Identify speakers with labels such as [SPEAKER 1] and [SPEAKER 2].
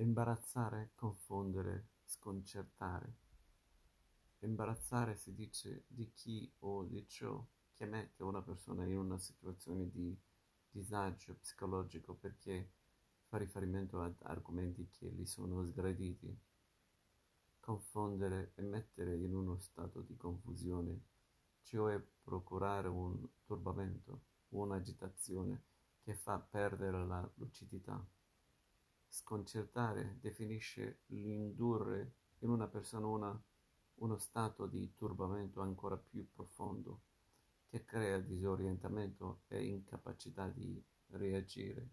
[SPEAKER 1] Imbarazzare, confondere, sconcertare. Imbarazzare si dice di chi o di ciò che mette una persona in una situazione di disagio psicologico perché fa riferimento ad argomenti che gli sono sgraditi. Confondere e mettere in uno stato di confusione, cioè procurare un turbamento, un'agitazione che fa perdere la lucidità. Sconcertare definisce l'indurre in una persona una, uno stato di turbamento ancora più profondo, che crea disorientamento e incapacità di reagire.